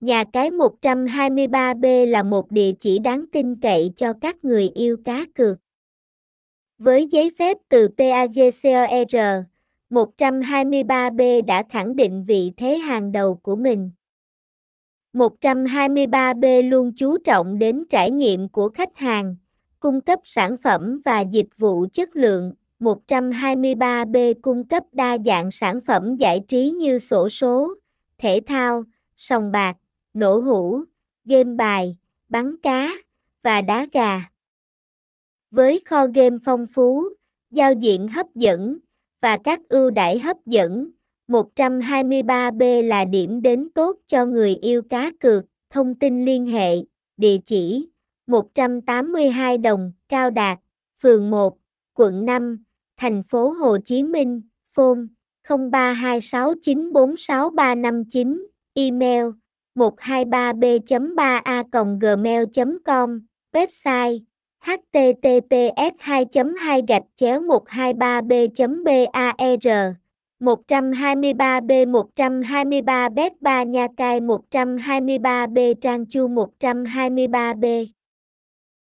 Nhà cái 123B là một địa chỉ đáng tin cậy cho các người yêu cá cược. Với giấy phép từ PAGCOR, 123B đã khẳng định vị thế hàng đầu của mình. 123B luôn chú trọng đến trải nghiệm của khách hàng, cung cấp sản phẩm và dịch vụ chất lượng. 123B cung cấp đa dạng sản phẩm giải trí như sổ số, thể thao, sòng bạc, nổ hũ, game bài, bắn cá và đá gà. Với kho game phong phú, giao diện hấp dẫn và các ưu đãi hấp dẫn, 123B là điểm đến tốt cho người yêu cá cược. Thông tin liên hệ, địa chỉ 182 Đồng, Cao Đạt, phường 1, quận 5, thành phố Hồ Chí Minh, phone 0326946359, email 123b.3a.gmail.com, website https 2 2 gạch chéo 123b.bar 123B 123 Bet 3 Nha Cai 123B Trang Chu 123B